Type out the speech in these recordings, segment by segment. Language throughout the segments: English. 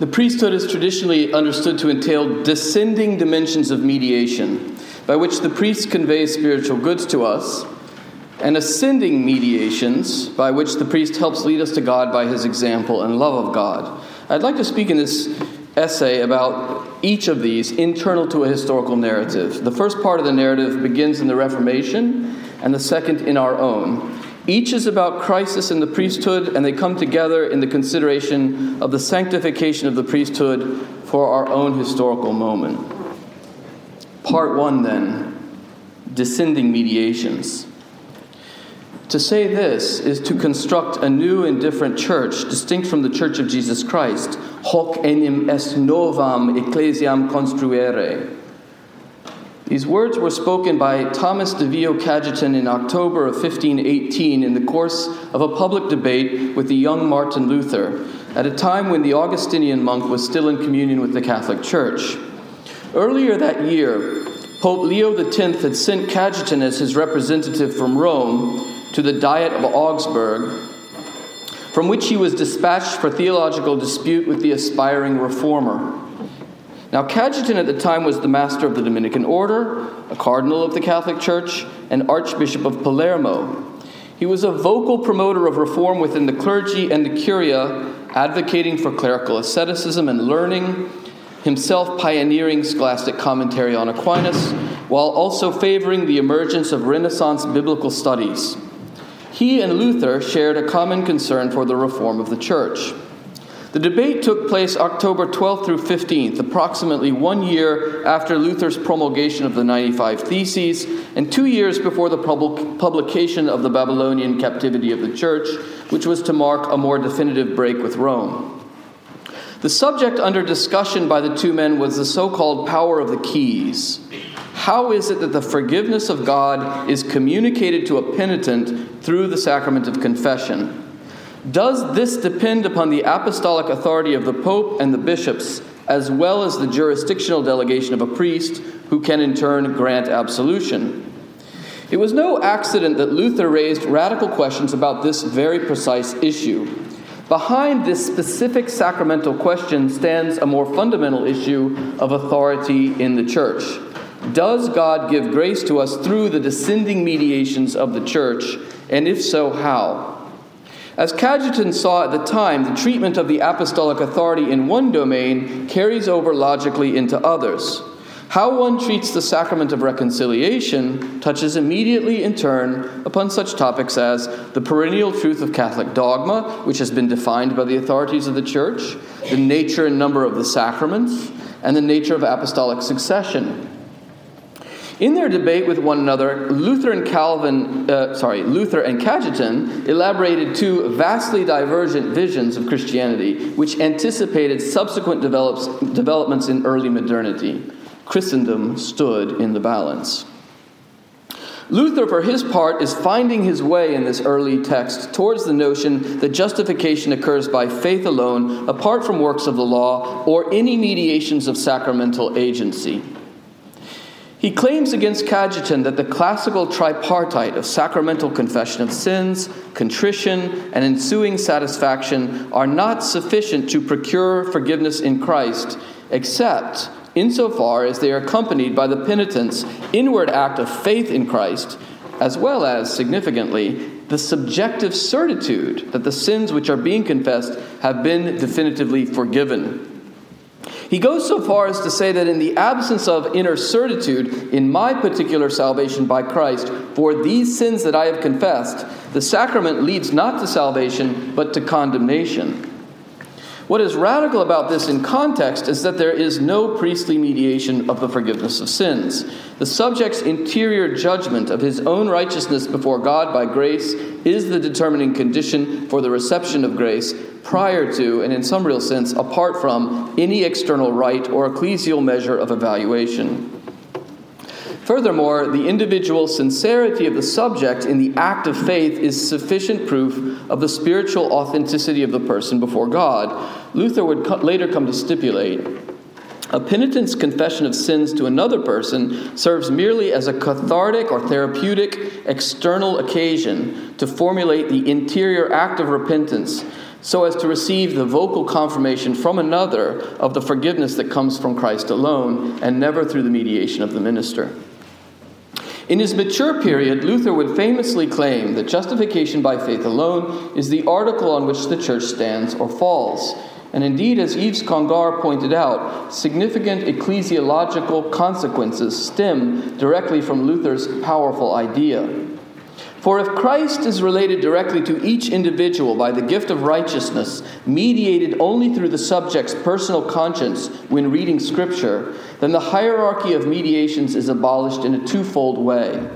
The priesthood is traditionally understood to entail descending dimensions of mediation, by which the priest conveys spiritual goods to us, and ascending mediations, by which the priest helps lead us to God by his example and love of God. I'd like to speak in this essay about each of these internal to a historical narrative. The first part of the narrative begins in the Reformation, and the second in our own. Each is about crisis in the priesthood, and they come together in the consideration of the sanctification of the priesthood for our own historical moment. Part one, then descending mediations. To say this is to construct a new and different church, distinct from the church of Jesus Christ. Hoc enim est novam ecclesiam construere. These words were spoken by Thomas de Vio Cajetan in October of 1518 in the course of a public debate with the young Martin Luther, at a time when the Augustinian monk was still in communion with the Catholic Church. Earlier that year, Pope Leo X had sent Cajetan as his representative from Rome to the Diet of Augsburg, from which he was dispatched for theological dispute with the aspiring reformer. Now, Cajetan at the time was the master of the Dominican order, a cardinal of the Catholic Church, and Archbishop of Palermo. He was a vocal promoter of reform within the clergy and the curia, advocating for clerical asceticism and learning, himself pioneering scholastic commentary on Aquinas, while also favoring the emergence of Renaissance biblical studies. He and Luther shared a common concern for the reform of the church. The debate took place October 12th through 15th, approximately one year after Luther's promulgation of the 95 Theses, and two years before the publication of the Babylonian captivity of the church, which was to mark a more definitive break with Rome. The subject under discussion by the two men was the so called power of the keys. How is it that the forgiveness of God is communicated to a penitent through the sacrament of confession? Does this depend upon the apostolic authority of the Pope and the bishops, as well as the jurisdictional delegation of a priest, who can in turn grant absolution? It was no accident that Luther raised radical questions about this very precise issue. Behind this specific sacramental question stands a more fundamental issue of authority in the church. Does God give grace to us through the descending mediations of the church? And if so, how? As Cajetan saw at the time, the treatment of the apostolic authority in one domain carries over logically into others. How one treats the sacrament of reconciliation touches immediately, in turn, upon such topics as the perennial truth of Catholic dogma, which has been defined by the authorities of the Church, the nature and number of the sacraments, and the nature of apostolic succession, in their debate with one another, Luther and Calvin, uh, sorry, Luther and Cajetan elaborated two vastly divergent visions of Christianity, which anticipated subsequent develops, developments in early modernity. Christendom stood in the balance. Luther, for his part, is finding his way in this early text towards the notion that justification occurs by faith alone, apart from works of the law or any mediations of sacramental agency. He claims against Cajetan that the classical tripartite of sacramental confession of sins, contrition, and ensuing satisfaction are not sufficient to procure forgiveness in Christ, except insofar as they are accompanied by the penitent's inward act of faith in Christ, as well as, significantly, the subjective certitude that the sins which are being confessed have been definitively forgiven. He goes so far as to say that in the absence of inner certitude in my particular salvation by Christ for these sins that I have confessed, the sacrament leads not to salvation, but to condemnation. What is radical about this in context is that there is no priestly mediation of the forgiveness of sins. The subject's interior judgment of his own righteousness before God by grace is the determining condition for the reception of grace prior to, and in some real sense, apart from, any external rite or ecclesial measure of evaluation. Furthermore, the individual sincerity of the subject in the act of faith is sufficient proof of the spiritual authenticity of the person before God. Luther would co- later come to stipulate a penitent's confession of sins to another person serves merely as a cathartic or therapeutic external occasion to formulate the interior act of repentance so as to receive the vocal confirmation from another of the forgiveness that comes from Christ alone and never through the mediation of the minister. In his mature period, Luther would famously claim that justification by faith alone is the article on which the church stands or falls. And indeed, as Yves Congar pointed out, significant ecclesiological consequences stem directly from Luther's powerful idea. For if Christ is related directly to each individual by the gift of righteousness, mediated only through the subject's personal conscience when reading Scripture, then the hierarchy of mediations is abolished in a twofold way.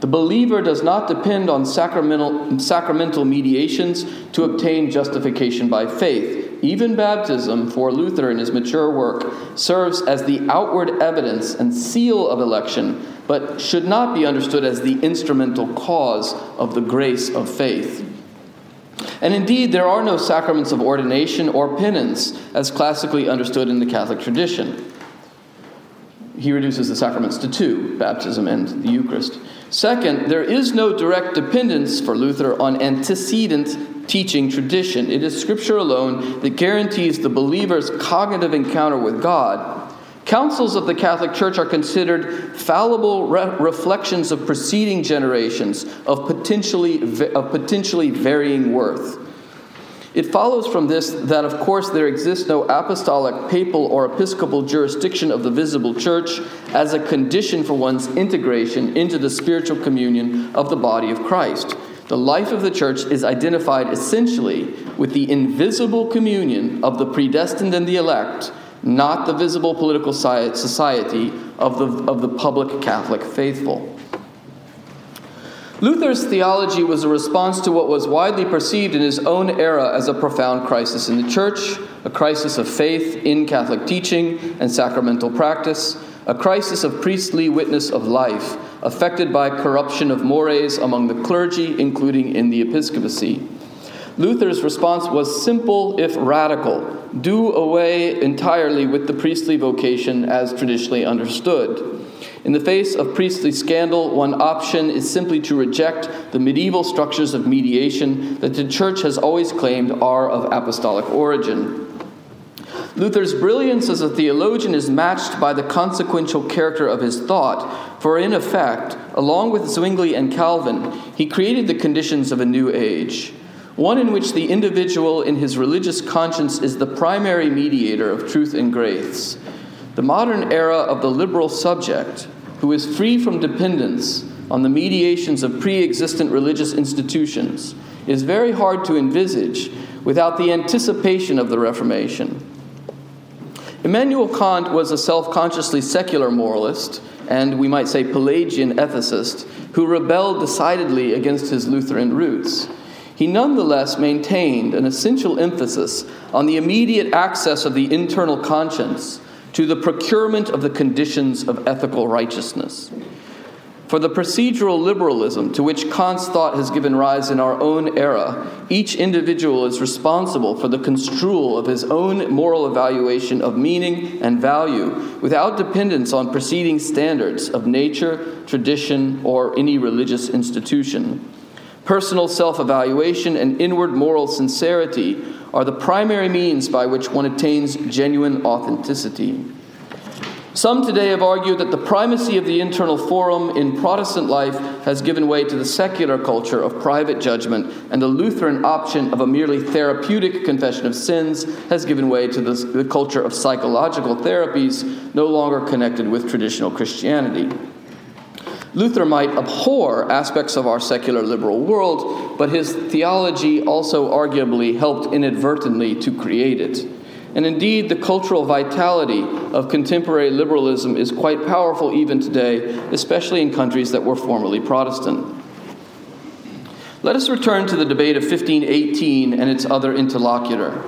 The believer does not depend on sacramental, sacramental mediations to obtain justification by faith. Even baptism, for Luther in his mature work, serves as the outward evidence and seal of election but should not be understood as the instrumental cause of the grace of faith. And indeed, there are no sacraments of ordination or penance as classically understood in the Catholic tradition. He reduces the sacraments to two baptism and the Eucharist. Second, there is no direct dependence for Luther on antecedent teaching tradition. It is Scripture alone that guarantees the believer's cognitive encounter with God Councils of the Catholic Church are considered fallible re- reflections of preceding generations of potentially, of potentially varying worth. It follows from this that, of course, there exists no apostolic, papal, or episcopal jurisdiction of the visible church as a condition for one's integration into the spiritual communion of the body of Christ. The life of the church is identified essentially with the invisible communion of the predestined and the elect not the visible political society of the, of the public Catholic faithful. Luther's theology was a response to what was widely perceived in his own era as a profound crisis in the church, a crisis of faith in Catholic teaching and sacramental practice, a crisis of priestly witness of life, affected by corruption of mores among the clergy, including in the episcopacy. Luther's response was simple if radical do away entirely with the priestly vocation as traditionally understood. In the face of priestly scandal, one option is simply to reject the medieval structures of mediation that the Church has always claimed are of apostolic origin. Luther's brilliance as a theologian is matched by the consequential character of his thought, for in effect, along with Zwingli and Calvin, he created the conditions of a new age one in which the individual in his religious conscience is the primary mediator of truth and grace. The modern era of the liberal subject, who is free from dependence on the mediations of pre existent religious institutions, is very hard to envisage without the anticipation of the Reformation. Immanuel Kant was a self consciously secular moralist and we might say Pelagian ethicist who rebelled decidedly against his Lutheran roots he nonetheless maintained an essential emphasis on the immediate access of the internal conscience to the procurement of the conditions of ethical righteousness. For the procedural liberalism to which Kant's thought has given rise in our own era, each individual is responsible for the construal of his own moral evaluation of meaning and value without dependence on preceding standards of nature, tradition, or any religious institution. Personal self evaluation and inward moral sincerity are the primary means by which one attains genuine authenticity. Some today have argued that the primacy of the internal forum in Protestant life has given way to the secular culture of private judgment, and the Lutheran option of a merely therapeutic confession of sins has given way to the, the culture of psychological therapies no longer connected with traditional Christianity. Luther might abhor aspects of our secular liberal world, but his theology also arguably helped inadvertently to create it. And indeed, the cultural vitality of contemporary liberalism is quite powerful even today, especially in countries that were formerly Protestant. Let us return to the debate of 1518 and its other interlocutor.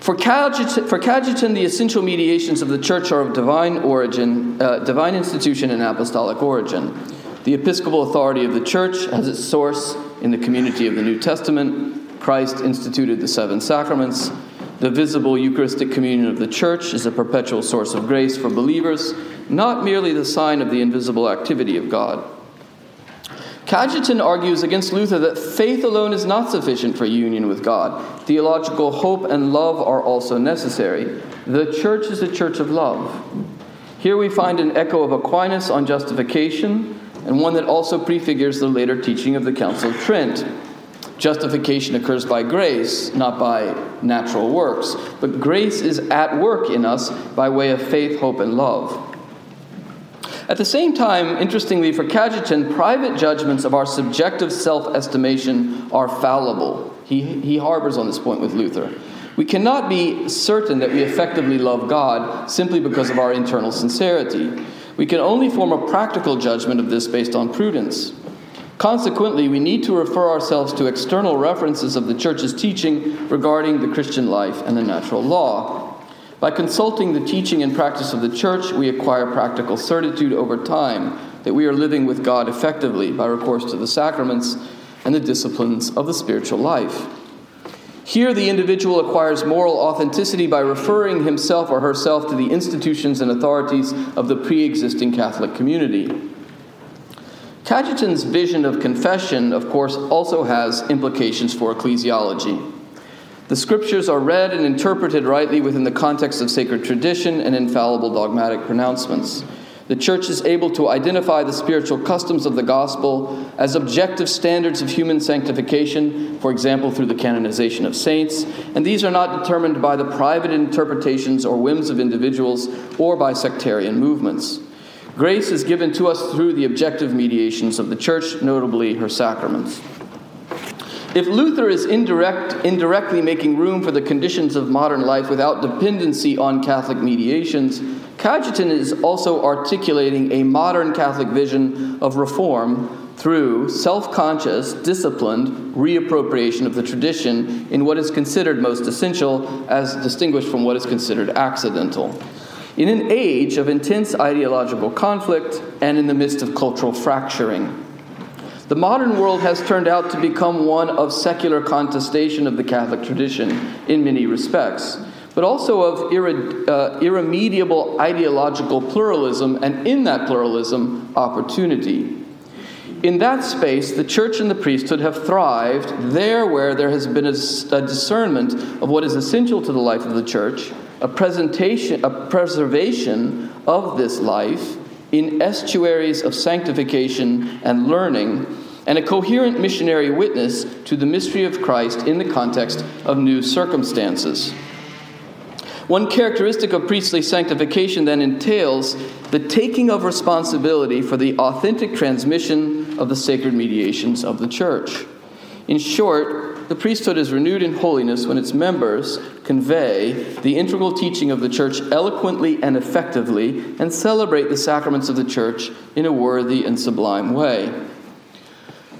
For Cajetan, the essential mediations of the church are of divine origin, uh, divine institution, and apostolic origin. The episcopal authority of the church has its source in the community of the New Testament. Christ instituted the seven sacraments. The visible Eucharistic communion of the church is a perpetual source of grace for believers, not merely the sign of the invisible activity of God. Cajetan argues against Luther that faith alone is not sufficient for union with God. Theological hope and love are also necessary. The church is a church of love. Here we find an echo of Aquinas on justification, and one that also prefigures the later teaching of the Council of Trent. Justification occurs by grace, not by natural works, but grace is at work in us by way of faith, hope, and love. At the same time, interestingly, for Cajetan, private judgments of our subjective self estimation are fallible. He, he harbors on this point with Luther. We cannot be certain that we effectively love God simply because of our internal sincerity. We can only form a practical judgment of this based on prudence. Consequently, we need to refer ourselves to external references of the Church's teaching regarding the Christian life and the natural law. By consulting the teaching and practice of the church, we acquire practical certitude over time that we are living with God effectively by recourse to the sacraments and the disciplines of the spiritual life. Here, the individual acquires moral authenticity by referring himself or herself to the institutions and authorities of the pre existing Catholic community. Cajetan's vision of confession, of course, also has implications for ecclesiology. The scriptures are read and interpreted rightly within the context of sacred tradition and infallible dogmatic pronouncements. The church is able to identify the spiritual customs of the gospel as objective standards of human sanctification, for example, through the canonization of saints, and these are not determined by the private interpretations or whims of individuals or by sectarian movements. Grace is given to us through the objective mediations of the church, notably her sacraments. If Luther is indirect, indirectly making room for the conditions of modern life without dependency on Catholic mediations, Cajetan is also articulating a modern Catholic vision of reform through self conscious, disciplined reappropriation of the tradition in what is considered most essential, as distinguished from what is considered accidental. In an age of intense ideological conflict and in the midst of cultural fracturing, the modern world has turned out to become one of secular contestation of the Catholic tradition in many respects, but also of irre- uh, irremediable ideological pluralism, and in that pluralism, opportunity. In that space, the church and the priesthood have thrived there where there has been a, a discernment of what is essential to the life of the church, a presentation, a preservation of this life in estuaries of sanctification and learning, and a coherent missionary witness to the mystery of Christ in the context of new circumstances. One characteristic of priestly sanctification then entails the taking of responsibility for the authentic transmission of the sacred mediations of the church. In short, the priesthood is renewed in holiness when its members convey the integral teaching of the church eloquently and effectively and celebrate the sacraments of the church in a worthy and sublime way.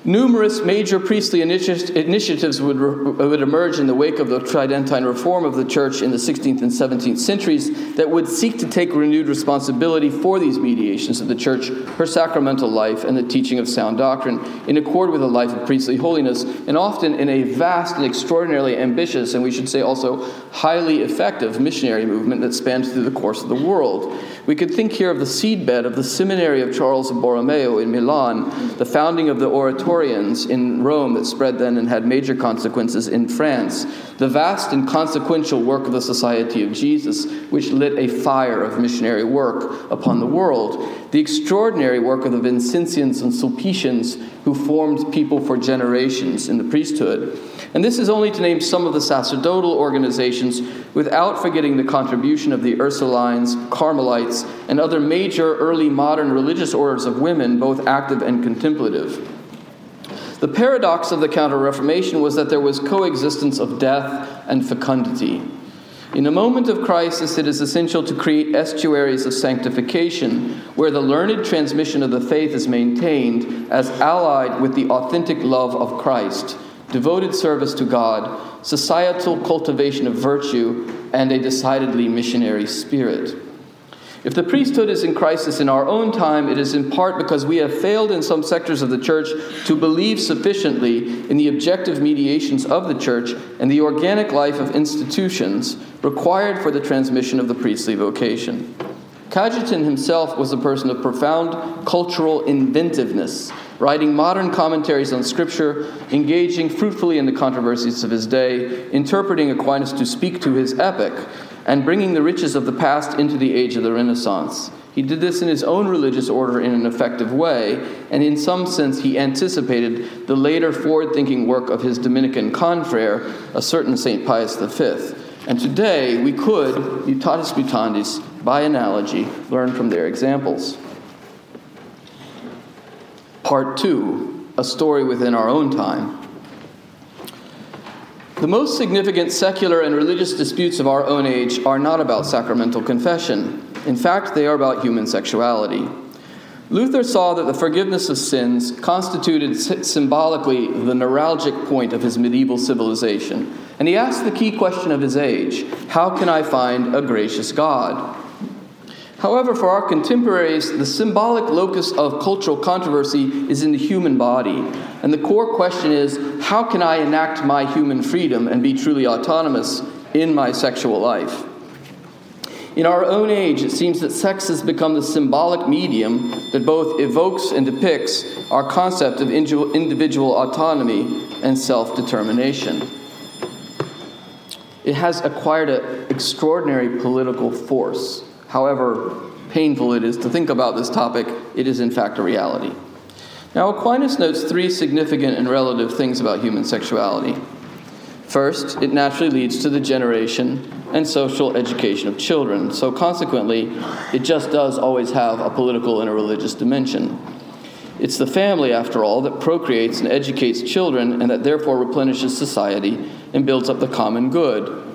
Numerous major priestly initi- initiatives would, re- would emerge in the wake of the Tridentine reform of the church in the 16th and 17th centuries that would seek to take renewed responsibility for these mediations of the church, her sacramental life, and the teaching of sound doctrine in accord with a life of priestly holiness, and often in a vast and extraordinarily ambitious, and we should say also highly effective missionary movement that spans through the course of the world. We could think here of the seedbed of the seminary of Charles Borromeo in Milan, the founding of the Oratorians in Rome that spread then and had major consequences in France, the vast and consequential work of the Society of Jesus, which lit a fire of missionary work upon the world, the extraordinary work of the Vincentians and Sulpicians who formed people for generations in the priesthood. And this is only to name some of the sacerdotal organizations without forgetting the contribution of the Ursulines, Carmelites, and other major early modern religious orders of women, both active and contemplative. The paradox of the Counter Reformation was that there was coexistence of death and fecundity. In a moment of crisis, it is essential to create estuaries of sanctification where the learned transmission of the faith is maintained as allied with the authentic love of Christ, devoted service to God, societal cultivation of virtue, and a decidedly missionary spirit. If the priesthood is in crisis in our own time, it is in part because we have failed in some sectors of the church to believe sufficiently in the objective mediations of the church and the organic life of institutions required for the transmission of the priestly vocation. Cajetan himself was a person of profound cultural inventiveness writing modern commentaries on Scripture, engaging fruitfully in the controversies of his day, interpreting Aquinas to speak to his epoch, and bringing the riches of the past into the age of the Renaissance. He did this in his own religious order in an effective way, and in some sense, he anticipated the later forward thinking work of his Dominican confrere, a certain St. Pius V. And today, we could, mutatis mutandis, by analogy, learn from their examples. Part 2 A Story Within Our Own Time. The most significant secular and religious disputes of our own age are not about sacramental confession. In fact, they are about human sexuality. Luther saw that the forgiveness of sins constituted symbolically the neuralgic point of his medieval civilization, and he asked the key question of his age How can I find a gracious God? However, for our contemporaries, the symbolic locus of cultural controversy is in the human body. And the core question is how can I enact my human freedom and be truly autonomous in my sexual life? In our own age, it seems that sex has become the symbolic medium that both evokes and depicts our concept of individual autonomy and self determination. It has acquired an extraordinary political force however painful it is to think about this topic, it is in fact a reality. Now, Aquinas notes three significant and relative things about human sexuality. First, it naturally leads to the generation and social education of children, so consequently, it just does always have a political and a religious dimension. It's the family, after all, that procreates and educates children and that therefore replenishes society and builds up the common good.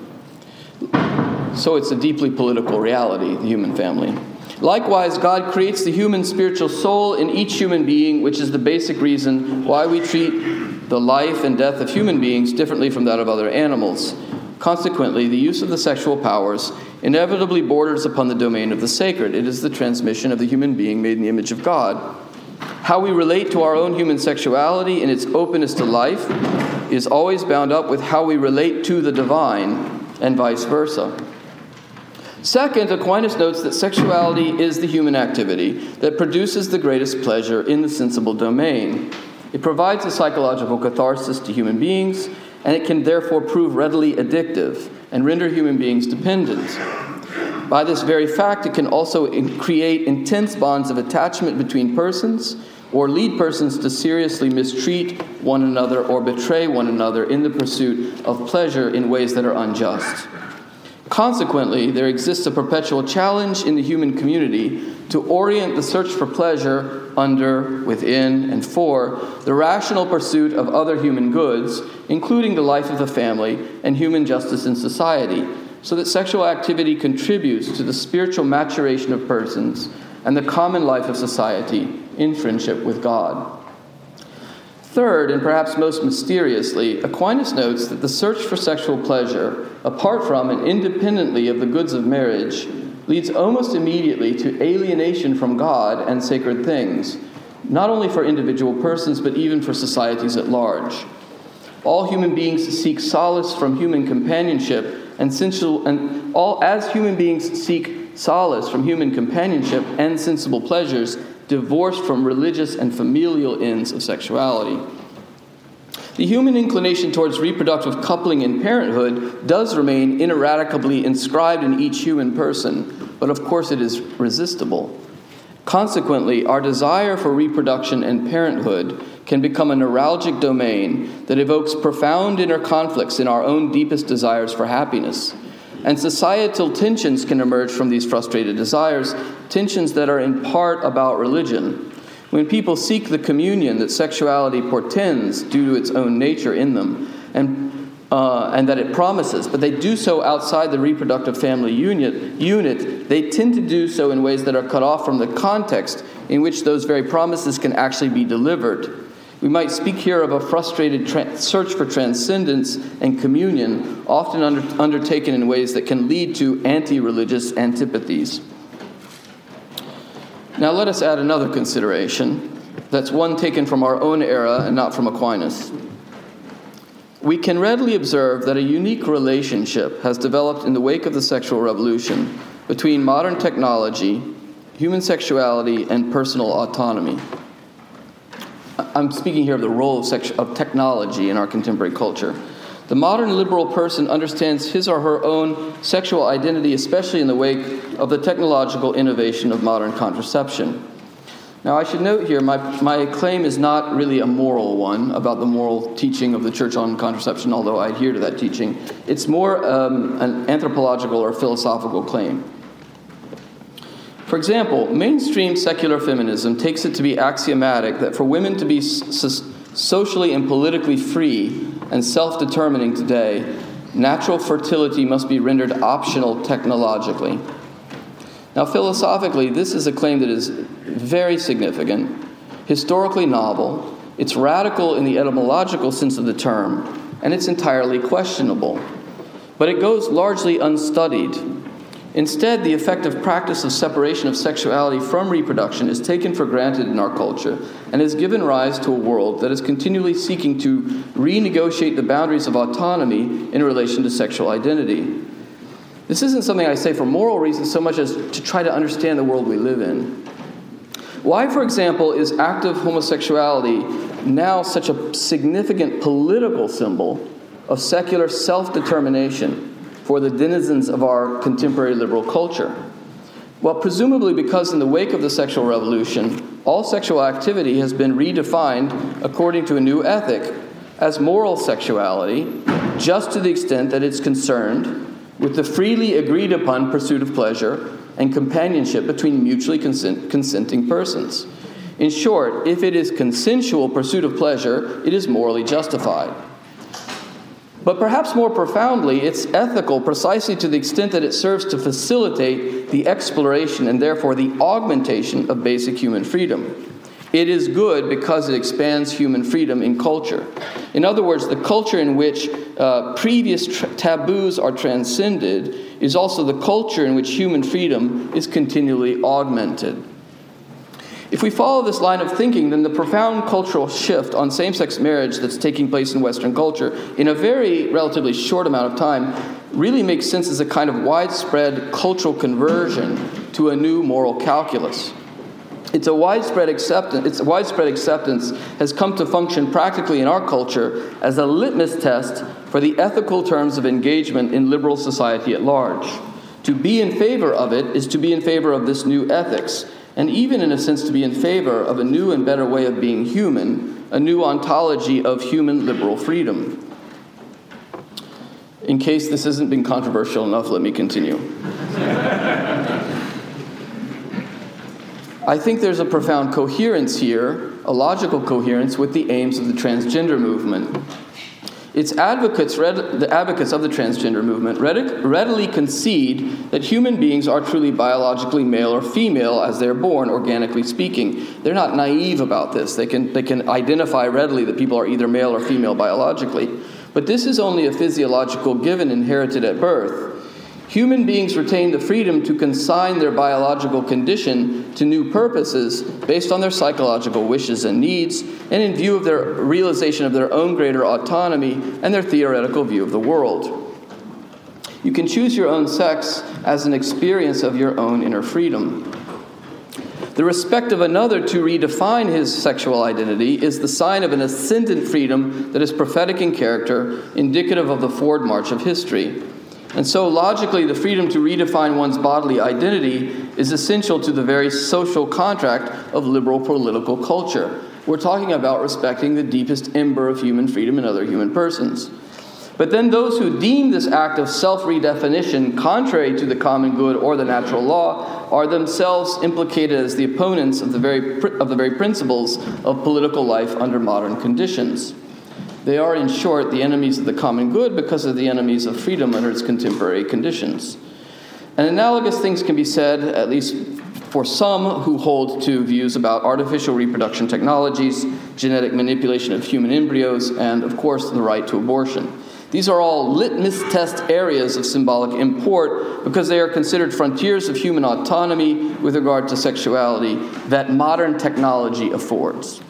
So it's a deeply political reality, the human family. Likewise, God creates the human spiritual soul in each human being, which is the basic reason why we treat the life and death of human beings differently from that of other animals. Consequently, the use of the sexual powers inevitably borders upon the domain of the sacred. It is the transmission of the human being made in the image of God. How we relate to our own human sexuality and its openness to life is always bound up with how we relate to the divine, and vice versa. Second, Aquinas notes that sexuality is the human activity that produces the greatest pleasure in the sensible domain. It provides a psychological catharsis to human beings, and it can therefore prove readily addictive and render human beings dependent. By this very fact, it can also create intense bonds of attachment between persons or lead persons to seriously mistreat one another or betray one another in the pursuit of pleasure in ways that are unjust. Consequently, there exists a perpetual challenge in the human community to orient the search for pleasure under, within, and for the rational pursuit of other human goods, including the life of the family and human justice in society, so that sexual activity contributes to the spiritual maturation of persons and the common life of society in friendship with God. Third, and perhaps most mysteriously, Aquinas notes that the search for sexual pleasure, apart from and independently of the goods of marriage, leads almost immediately to alienation from God and sacred things, not only for individual persons, but even for societies at large. All human beings seek solace from human companionship, and, sensual, and all as human beings seek solace from human companionship and sensible pleasures, divorced from religious and familial ends of sexuality. The human inclination towards reproductive coupling in parenthood does remain ineradicably inscribed in each human person, but of course it is resistible. Consequently, our desire for reproduction and parenthood can become a neuralgic domain that evokes profound inner conflicts in our own deepest desires for happiness. And societal tensions can emerge from these frustrated desires, tensions that are in part about religion. When people seek the communion that sexuality portends due to its own nature in them, and, uh, and that it promises, but they do so outside the reproductive family unit, unit, they tend to do so in ways that are cut off from the context in which those very promises can actually be delivered. We might speak here of a frustrated tra- search for transcendence and communion, often under- undertaken in ways that can lead to anti religious antipathies. Now, let us add another consideration that's one taken from our own era and not from Aquinas. We can readily observe that a unique relationship has developed in the wake of the sexual revolution between modern technology, human sexuality, and personal autonomy. I'm speaking here of the role of, sex, of technology in our contemporary culture. The modern liberal person understands his or her own sexual identity, especially in the wake of the technological innovation of modern contraception. Now, I should note here my, my claim is not really a moral one about the moral teaching of the church on contraception, although I adhere to that teaching. It's more um, an anthropological or philosophical claim. For example, mainstream secular feminism takes it to be axiomatic that for women to be socially and politically free and self determining today, natural fertility must be rendered optional technologically. Now, philosophically, this is a claim that is very significant, historically novel, it's radical in the etymological sense of the term, and it's entirely questionable. But it goes largely unstudied. Instead, the effective practice of separation of sexuality from reproduction is taken for granted in our culture and has given rise to a world that is continually seeking to renegotiate the boundaries of autonomy in relation to sexual identity. This isn't something I say for moral reasons so much as to try to understand the world we live in. Why, for example, is active homosexuality now such a significant political symbol of secular self determination for the denizens of our contemporary liberal culture? Well, presumably because in the wake of the sexual revolution, all sexual activity has been redefined according to a new ethic as moral sexuality, just to the extent that it's concerned with the freely agreed upon pursuit of pleasure and companionship between mutually consent, consenting persons. In short, if it is consensual pursuit of pleasure, it is morally justified. But perhaps more profoundly, it's ethical precisely to the extent that it serves to facilitate the exploration and therefore the augmentation of basic human freedom. It is good because it expands human freedom in culture. In other words, the culture in which uh, previous tra- taboos are transcended is also the culture in which human freedom is continually augmented. If we follow this line of thinking, then the profound cultural shift on same sex marriage that's taking place in Western culture in a very relatively short amount of time really makes sense as a kind of widespread cultural conversion to a new moral calculus. It's a widespread acceptance, its widespread acceptance has come to function practically in our culture as a litmus test for the ethical terms of engagement in liberal society at large. To be in favor of it is to be in favor of this new ethics, and even in a sense to be in favor of a new and better way of being human, a new ontology of human liberal freedom. In case this hasn't been controversial enough, let me continue. I think there's a profound coherence here, a logical coherence with the aims of the transgender movement. Its advocates, the advocates of the transgender movement, readily concede that human beings are truly biologically male or female as they're born, organically speaking. They're not naive about this. They can, they can identify readily that people are either male or female biologically. But this is only a physiological given inherited at birth. Human beings retain the freedom to consign their biological condition to new purposes based on their psychological wishes and needs, and in view of their realization of their own greater autonomy and their theoretical view of the world. You can choose your own sex as an experience of your own inner freedom. The respect of another to redefine his sexual identity is the sign of an ascendant freedom that is prophetic in character, indicative of the forward march of history. And so, logically, the freedom to redefine one's bodily identity is essential to the very social contract of liberal political culture. We're talking about respecting the deepest ember of human freedom in other human persons. But then, those who deem this act of self redefinition contrary to the common good or the natural law are themselves implicated as the opponents of the very, of the very principles of political life under modern conditions. They are, in short, the enemies of the common good because of the enemies of freedom under its contemporary conditions. And analogous things can be said, at least for some who hold to views about artificial reproduction technologies, genetic manipulation of human embryos, and, of course, the right to abortion. These are all litmus test areas of symbolic import because they are considered frontiers of human autonomy with regard to sexuality that modern technology affords.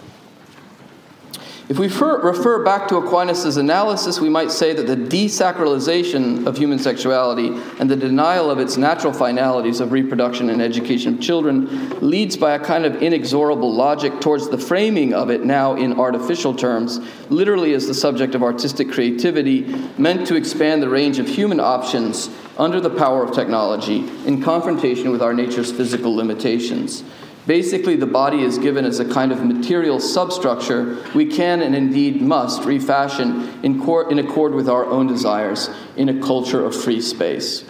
If we refer back to Aquinas' analysis, we might say that the desacralization of human sexuality and the denial of its natural finalities of reproduction and education of children leads by a kind of inexorable logic towards the framing of it now in artificial terms, literally as the subject of artistic creativity, meant to expand the range of human options under the power of technology in confrontation with our nature's physical limitations. Basically, the body is given as a kind of material substructure we can and indeed must refashion in, cor- in accord with our own desires in a culture of free space.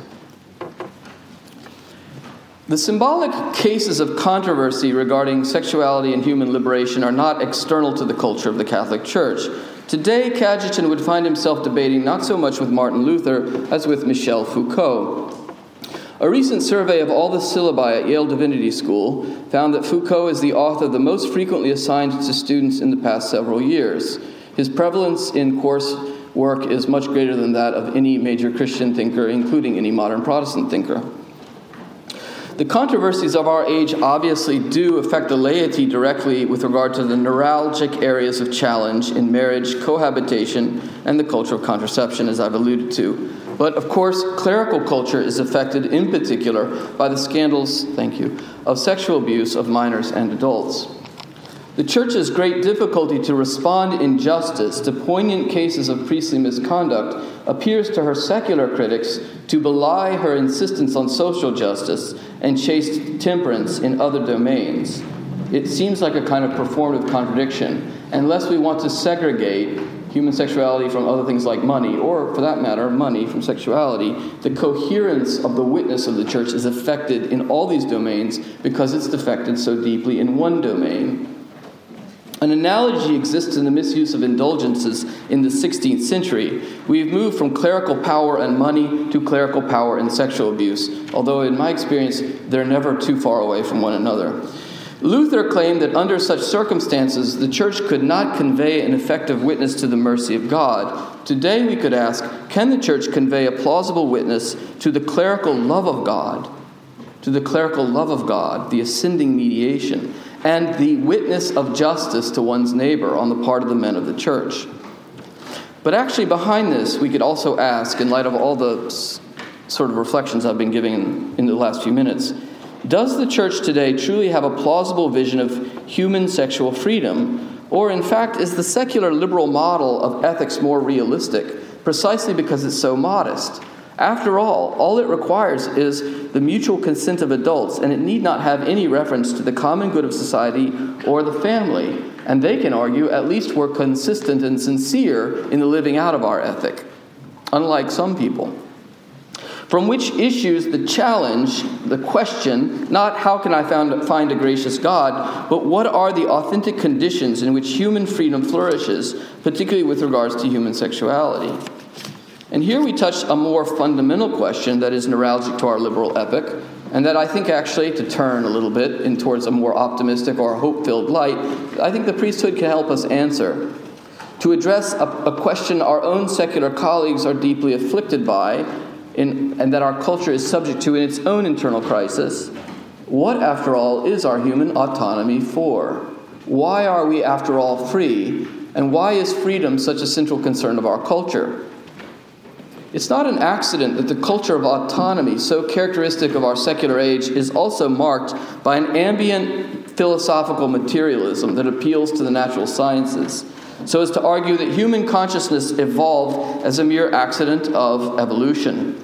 The symbolic cases of controversy regarding sexuality and human liberation are not external to the culture of the Catholic Church. Today, Cajetan would find himself debating not so much with Martin Luther as with Michel Foucault. A recent survey of all the syllabi at Yale Divinity School found that Foucault is the author the most frequently assigned to students in the past several years. His prevalence in course work is much greater than that of any major Christian thinker, including any modern Protestant thinker. The controversies of our age obviously do affect the laity directly with regard to the neuralgic areas of challenge in marriage, cohabitation, and the culture of contraception, as I've alluded to. But of course, clerical culture is affected in particular by the scandals, thank you, of sexual abuse of minors and adults. The Church's great difficulty to respond in justice to poignant cases of priestly misconduct appears to her secular critics to belie her insistence on social justice and chaste temperance in other domains. It seems like a kind of performative contradiction, unless we want to segregate human sexuality from other things like money, or for that matter, money from sexuality, the coherence of the witness of the church is affected in all these domains because it's defected so deeply in one domain. An analogy exists in the misuse of indulgences in the 16th century. We've moved from clerical power and money to clerical power and sexual abuse, although, in my experience, they're never too far away from one another. Luther claimed that under such circumstances, the church could not convey an effective witness to the mercy of God. Today, we could ask can the church convey a plausible witness to the clerical love of God, to the clerical love of God, the ascending mediation, and the witness of justice to one's neighbor on the part of the men of the church? But actually, behind this, we could also ask, in light of all the sort of reflections I've been giving in, in the last few minutes, does the church today truly have a plausible vision of human sexual freedom? Or, in fact, is the secular liberal model of ethics more realistic precisely because it's so modest? After all, all it requires is the mutual consent of adults, and it need not have any reference to the common good of society or the family. And they can argue at least we're consistent and sincere in the living out of our ethic, unlike some people from which issues the challenge, the question, not how can I found, find a gracious God, but what are the authentic conditions in which human freedom flourishes, particularly with regards to human sexuality. And here we touch a more fundamental question that is neuralgic to our liberal epoch, and that I think actually, to turn a little bit in towards a more optimistic or hope filled light, I think the priesthood can help us answer. To address a, a question our own secular colleagues are deeply afflicted by, in, and that our culture is subject to in its own internal crisis, what, after all, is our human autonomy for? Why are we, after all, free? And why is freedom such a central concern of our culture? It's not an accident that the culture of autonomy, so characteristic of our secular age, is also marked by an ambient philosophical materialism that appeals to the natural sciences so as to argue that human consciousness evolved as a mere accident of evolution.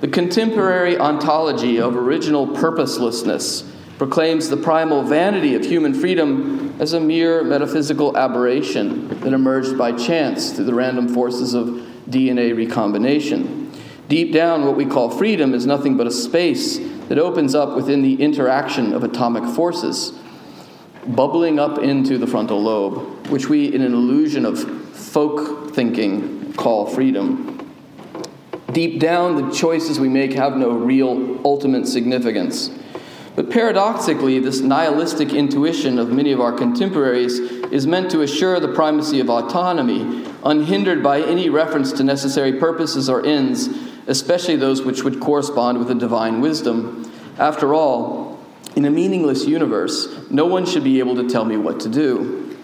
The contemporary ontology of original purposelessness proclaims the primal vanity of human freedom as a mere metaphysical aberration that emerged by chance through the random forces of DNA recombination. Deep down, what we call freedom is nothing but a space that opens up within the interaction of atomic forces bubbling up into the frontal lobe, which we, in an illusion of folk thinking, call freedom. Deep down, the choices we make have no real ultimate significance. But paradoxically, this nihilistic intuition of many of our contemporaries is meant to assure the primacy of autonomy, unhindered by any reference to necessary purposes or ends, especially those which would correspond with a divine wisdom. After all, in a meaningless universe, no one should be able to tell me what to do.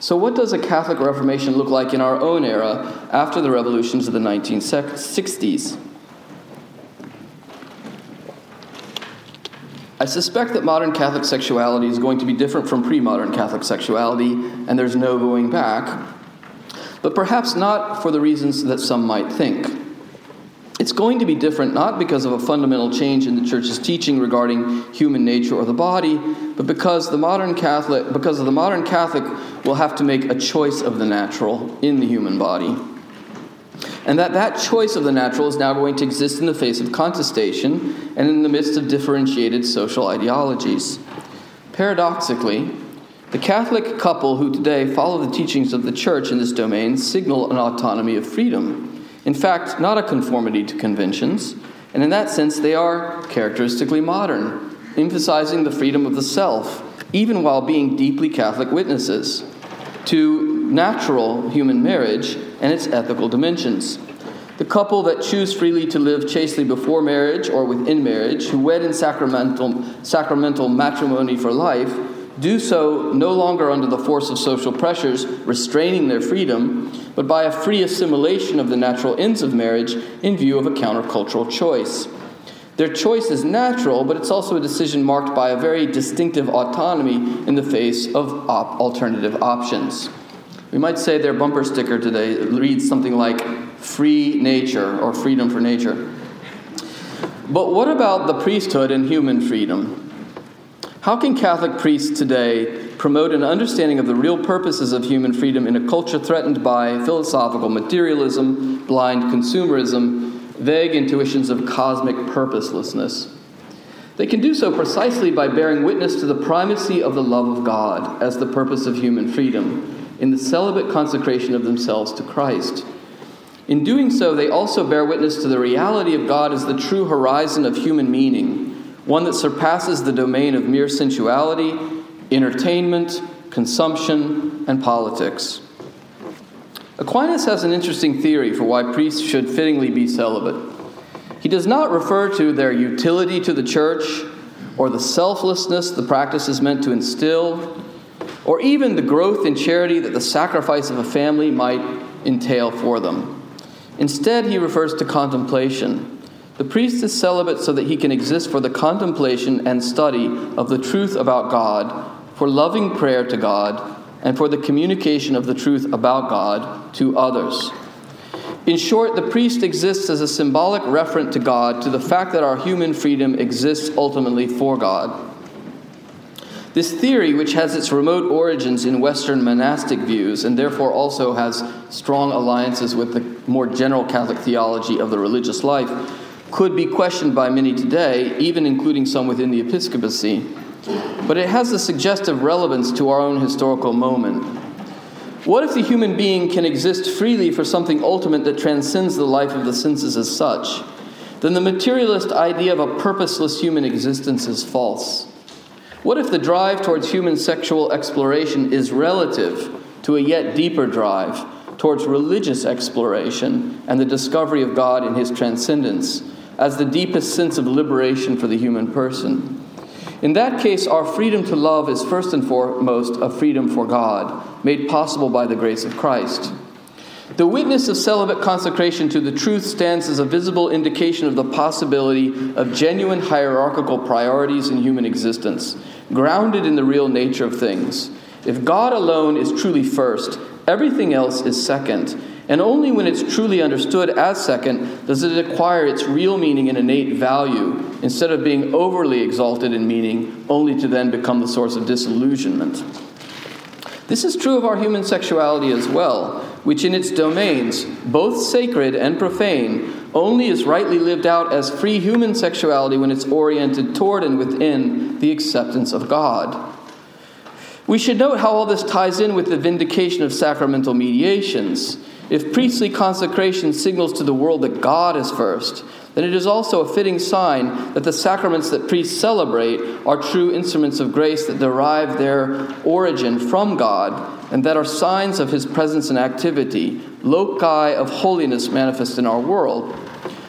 So, what does a Catholic Reformation look like in our own era after the revolutions of the 1960s? I suspect that modern Catholic sexuality is going to be different from pre modern Catholic sexuality, and there's no going back, but perhaps not for the reasons that some might think. It's going to be different not because of a fundamental change in the church's teaching regarding human nature or the body, but because the modern Catholic because of the modern Catholic will have to make a choice of the natural in the human body. And that that choice of the natural is now going to exist in the face of contestation and in the midst of differentiated social ideologies. Paradoxically, the Catholic couple who today follow the teachings of the Church in this domain signal an autonomy of freedom in fact, not a conformity to conventions, and in that sense, they are characteristically modern, emphasizing the freedom of the self, even while being deeply Catholic witnesses to natural human marriage and its ethical dimensions. The couple that choose freely to live chastely before marriage or within marriage, who wed in sacramental, sacramental matrimony for life, do so no longer under the force of social pressures restraining their freedom, but by a free assimilation of the natural ends of marriage in view of a countercultural choice. Their choice is natural, but it's also a decision marked by a very distinctive autonomy in the face of op- alternative options. We might say their bumper sticker today reads something like free nature or freedom for nature. But what about the priesthood and human freedom? How can Catholic priests today promote an understanding of the real purposes of human freedom in a culture threatened by philosophical materialism, blind consumerism, vague intuitions of cosmic purposelessness? They can do so precisely by bearing witness to the primacy of the love of God as the purpose of human freedom in the celibate consecration of themselves to Christ. In doing so, they also bear witness to the reality of God as the true horizon of human meaning one that surpasses the domain of mere sensuality, entertainment, consumption, and politics. Aquinas has an interesting theory for why priests should fittingly be celibate. He does not refer to their utility to the church or the selflessness the practice is meant to instill, or even the growth in charity that the sacrifice of a family might entail for them. Instead, he refers to contemplation the priest is celibate so that he can exist for the contemplation and study of the truth about God, for loving prayer to God, and for the communication of the truth about God to others. In short, the priest exists as a symbolic referent to God to the fact that our human freedom exists ultimately for God. This theory, which has its remote origins in Western monastic views and therefore also has strong alliances with the more general Catholic theology of the religious life, could be questioned by many today, even including some within the episcopacy. But it has a suggestive relevance to our own historical moment. What if the human being can exist freely for something ultimate that transcends the life of the senses as such? Then the materialist idea of a purposeless human existence is false. What if the drive towards human sexual exploration is relative to a yet deeper drive towards religious exploration and the discovery of God in his transcendence? as the deepest sense of liberation for the human person. In that case, our freedom to love is first and foremost a freedom for God, made possible by the grace of Christ. The witness of celibate consecration to the truth stands as a visible indication of the possibility of genuine hierarchical priorities in human existence, grounded in the real nature of things. If God alone is truly first, everything else is second, and only when it's truly understood as second does it acquire its real meaning and innate value, instead of being overly exalted in meaning, only to then become the source of disillusionment. This is true of our human sexuality as well, which in its domains, both sacred and profane, only is rightly lived out as free human sexuality when it's oriented toward and within the acceptance of God. We should note how all this ties in with the vindication of sacramental mediations. If priestly consecration signals to the world that God is first, then it is also a fitting sign that the sacraments that priests celebrate are true instruments of grace that derive their origin from God and that are signs of his presence and activity, loci of holiness manifest in our world.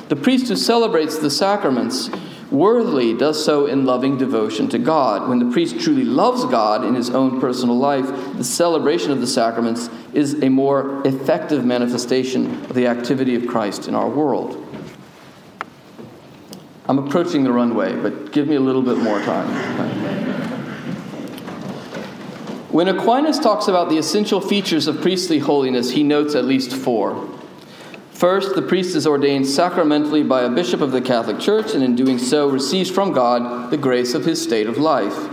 The priest who celebrates the sacraments worthily does so in loving devotion to God. When the priest truly loves God in his own personal life, the celebration of the sacraments is a more effective manifestation of the activity of Christ in our world. I'm approaching the runway, but give me a little bit more time. When Aquinas talks about the essential features of priestly holiness, he notes at least four. First, the priest is ordained sacramentally by a bishop of the Catholic Church, and in doing so, receives from God the grace of his state of life.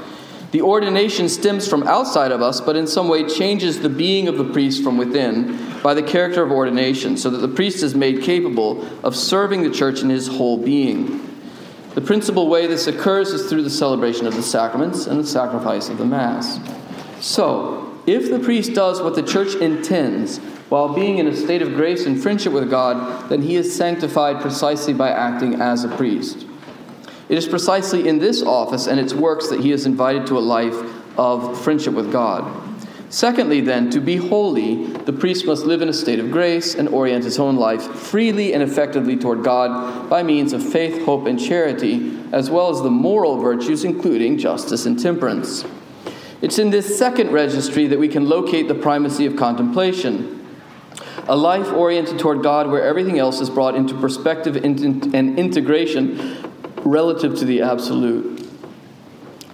The ordination stems from outside of us, but in some way changes the being of the priest from within by the character of ordination, so that the priest is made capable of serving the church in his whole being. The principal way this occurs is through the celebration of the sacraments and the sacrifice of the Mass. So, if the priest does what the church intends, while being in a state of grace and friendship with God, then he is sanctified precisely by acting as a priest. It is precisely in this office and its works that he is invited to a life of friendship with God. Secondly, then, to be holy, the priest must live in a state of grace and orient his own life freely and effectively toward God by means of faith, hope, and charity, as well as the moral virtues, including justice and temperance. It's in this second registry that we can locate the primacy of contemplation a life oriented toward God where everything else is brought into perspective and integration relative to the absolute.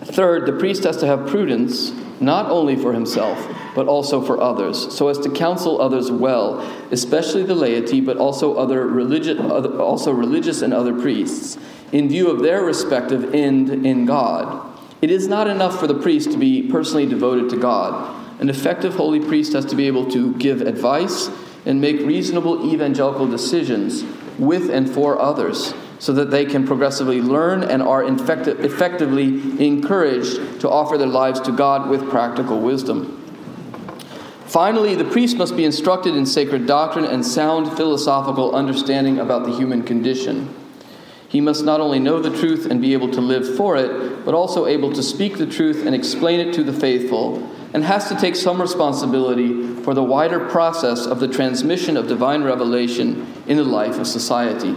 Third, the priest has to have prudence, not only for himself, but also for others, so as to counsel others well, especially the laity, but also other religious, also religious and other priests, in view of their respective end in God. It is not enough for the priest to be personally devoted to God. An effective holy priest has to be able to give advice and make reasonable evangelical decisions with and for others so that they can progressively learn and are effectively encouraged to offer their lives to God with practical wisdom. Finally, the priest must be instructed in sacred doctrine and sound philosophical understanding about the human condition. He must not only know the truth and be able to live for it, but also able to speak the truth and explain it to the faithful and has to take some responsibility for the wider process of the transmission of divine revelation in the life of society.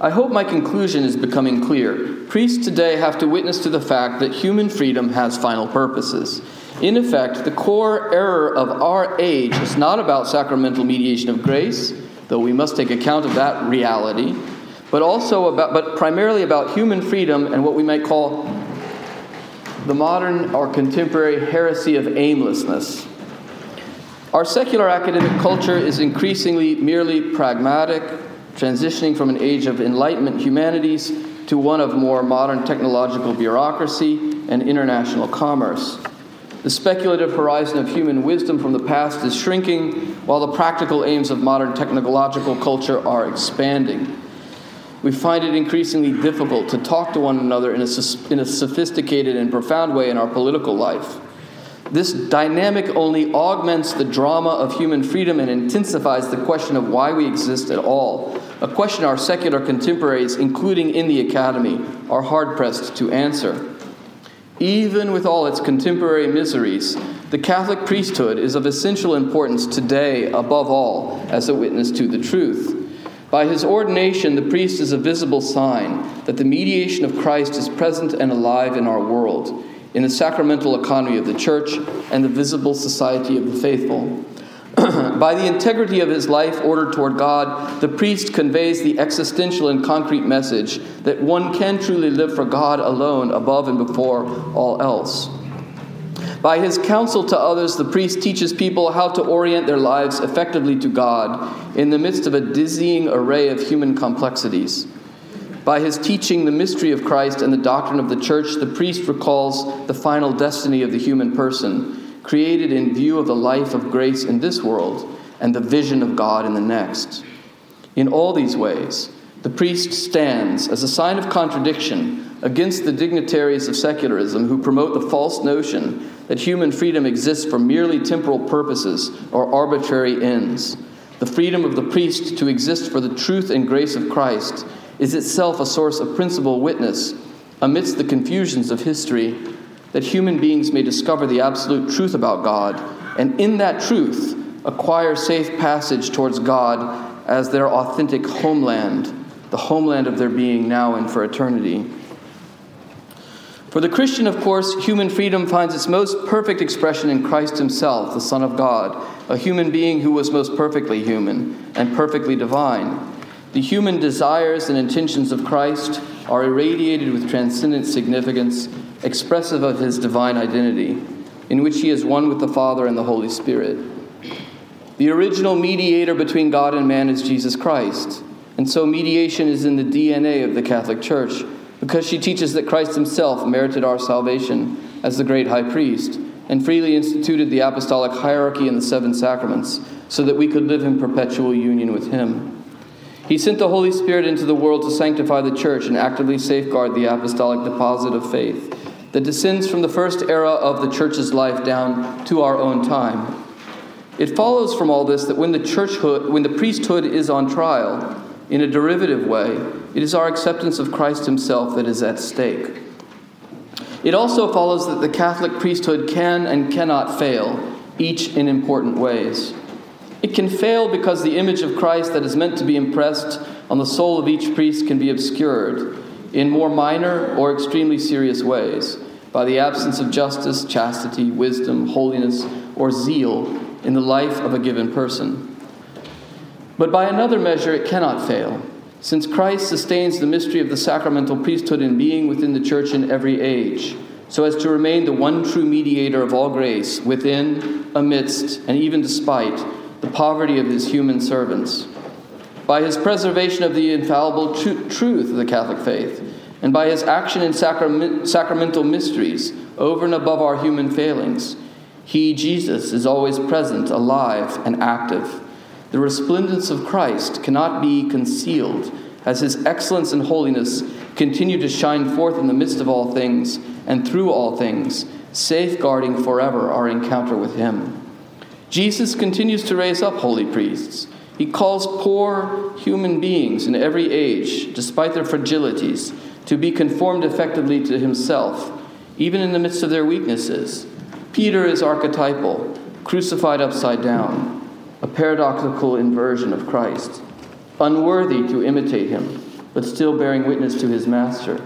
I hope my conclusion is becoming clear. Priests today have to witness to the fact that human freedom has final purposes. In effect, the core error of our age is not about sacramental mediation of grace, though we must take account of that reality, but also about but primarily about human freedom and what we might call the modern or contemporary heresy of aimlessness. Our secular academic culture is increasingly merely pragmatic, transitioning from an age of Enlightenment humanities to one of more modern technological bureaucracy and international commerce. The speculative horizon of human wisdom from the past is shrinking, while the practical aims of modern technological culture are expanding we find it increasingly difficult to talk to one another in a, in a sophisticated and profound way in our political life. This dynamic only augments the drama of human freedom and intensifies the question of why we exist at all, a question our secular contemporaries, including in the academy, are hard pressed to answer. Even with all its contemporary miseries, the Catholic priesthood is of essential importance today, above all, as a witness to the truth. By his ordination, the priest is a visible sign that the mediation of Christ is present and alive in our world, in the sacramental economy of the church and the visible society of the faithful. By the integrity of his life ordered toward God, the priest conveys the existential and concrete message that one can truly live for God alone, above and before all else. By his counsel to others, the priest teaches people how to orient their lives effectively to God in the midst of a dizzying array of human complexities. By his teaching the mystery of Christ and the doctrine of the church, the priest recalls the final destiny of the human person, created in view of the life of grace in this world and the vision of God in the next. In all these ways, the priest stands as a sign of contradiction against the dignitaries of secularism who promote the false notion that human freedom exists for merely temporal purposes or arbitrary ends. The freedom of the priest to exist for the truth and grace of Christ is itself a source of principal witness amidst the confusions of history that human beings may discover the absolute truth about God and in that truth acquire safe passage towards God as their authentic homeland the homeland of their being now and for eternity. For the Christian, of course, human freedom finds its most perfect expression in Christ Himself, the Son of God, a human being who was most perfectly human and perfectly divine. The human desires and intentions of Christ are irradiated with transcendent significance, expressive of His divine identity, in which He is one with the Father and the Holy Spirit. The original mediator between God and man is Jesus Christ, and so mediation is in the DNA of the Catholic Church because she teaches that Christ himself merited our salvation as the great high priest and freely instituted the apostolic hierarchy and the seven sacraments so that we could live in perpetual union with him. He sent the Holy Spirit into the world to sanctify the church and actively safeguard the apostolic deposit of faith that descends from the first era of the church's life down to our own time. It follows from all this that when the churchhood, when the priesthood is on trial, in a derivative way, it is our acceptance of Christ Himself that is at stake. It also follows that the Catholic priesthood can and cannot fail, each in important ways. It can fail because the image of Christ that is meant to be impressed on the soul of each priest can be obscured in more minor or extremely serious ways by the absence of justice, chastity, wisdom, holiness, or zeal in the life of a given person. But by another measure, it cannot fail, since Christ sustains the mystery of the sacramental priesthood in being within the church in every age, so as to remain the one true mediator of all grace within, amidst, and even despite the poverty of his human servants. By his preservation of the infallible tr- truth of the Catholic faith, and by his action in sacrament- sacramental mysteries over and above our human failings, he, Jesus, is always present, alive, and active the resplendence of Christ cannot be concealed, as his excellence and holiness continue to shine forth in the midst of all things and through all things, safeguarding forever our encounter with him. Jesus continues to raise up holy priests. He calls poor human beings in every age, despite their fragilities, to be conformed effectively to himself, even in the midst of their weaknesses. Peter is archetypal, crucified upside down a paradoxical inversion of Christ, unworthy to imitate him, but still bearing witness to his master,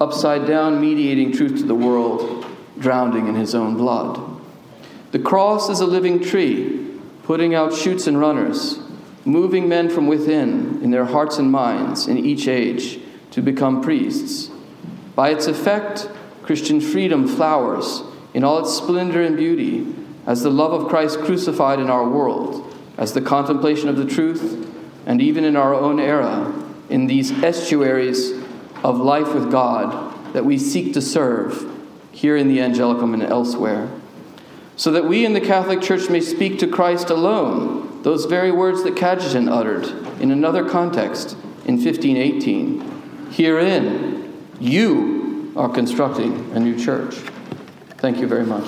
upside down mediating truth to the world, drowning in his own blood. The cross is a living tree, putting out shoots and runners, moving men from within, in their hearts and minds, in each age, to become priests. By its effect, Christian freedom flowers in all its splendor and beauty as the love of Christ crucified in our world, as the contemplation of the truth, and even in our own era, in these estuaries of life with God that we seek to serve here in the Angelicum and elsewhere, so that we in the Catholic Church may speak to Christ alone, those very words that Cajetan uttered in another context in 1518. Herein, you are constructing a new church. Thank you very much.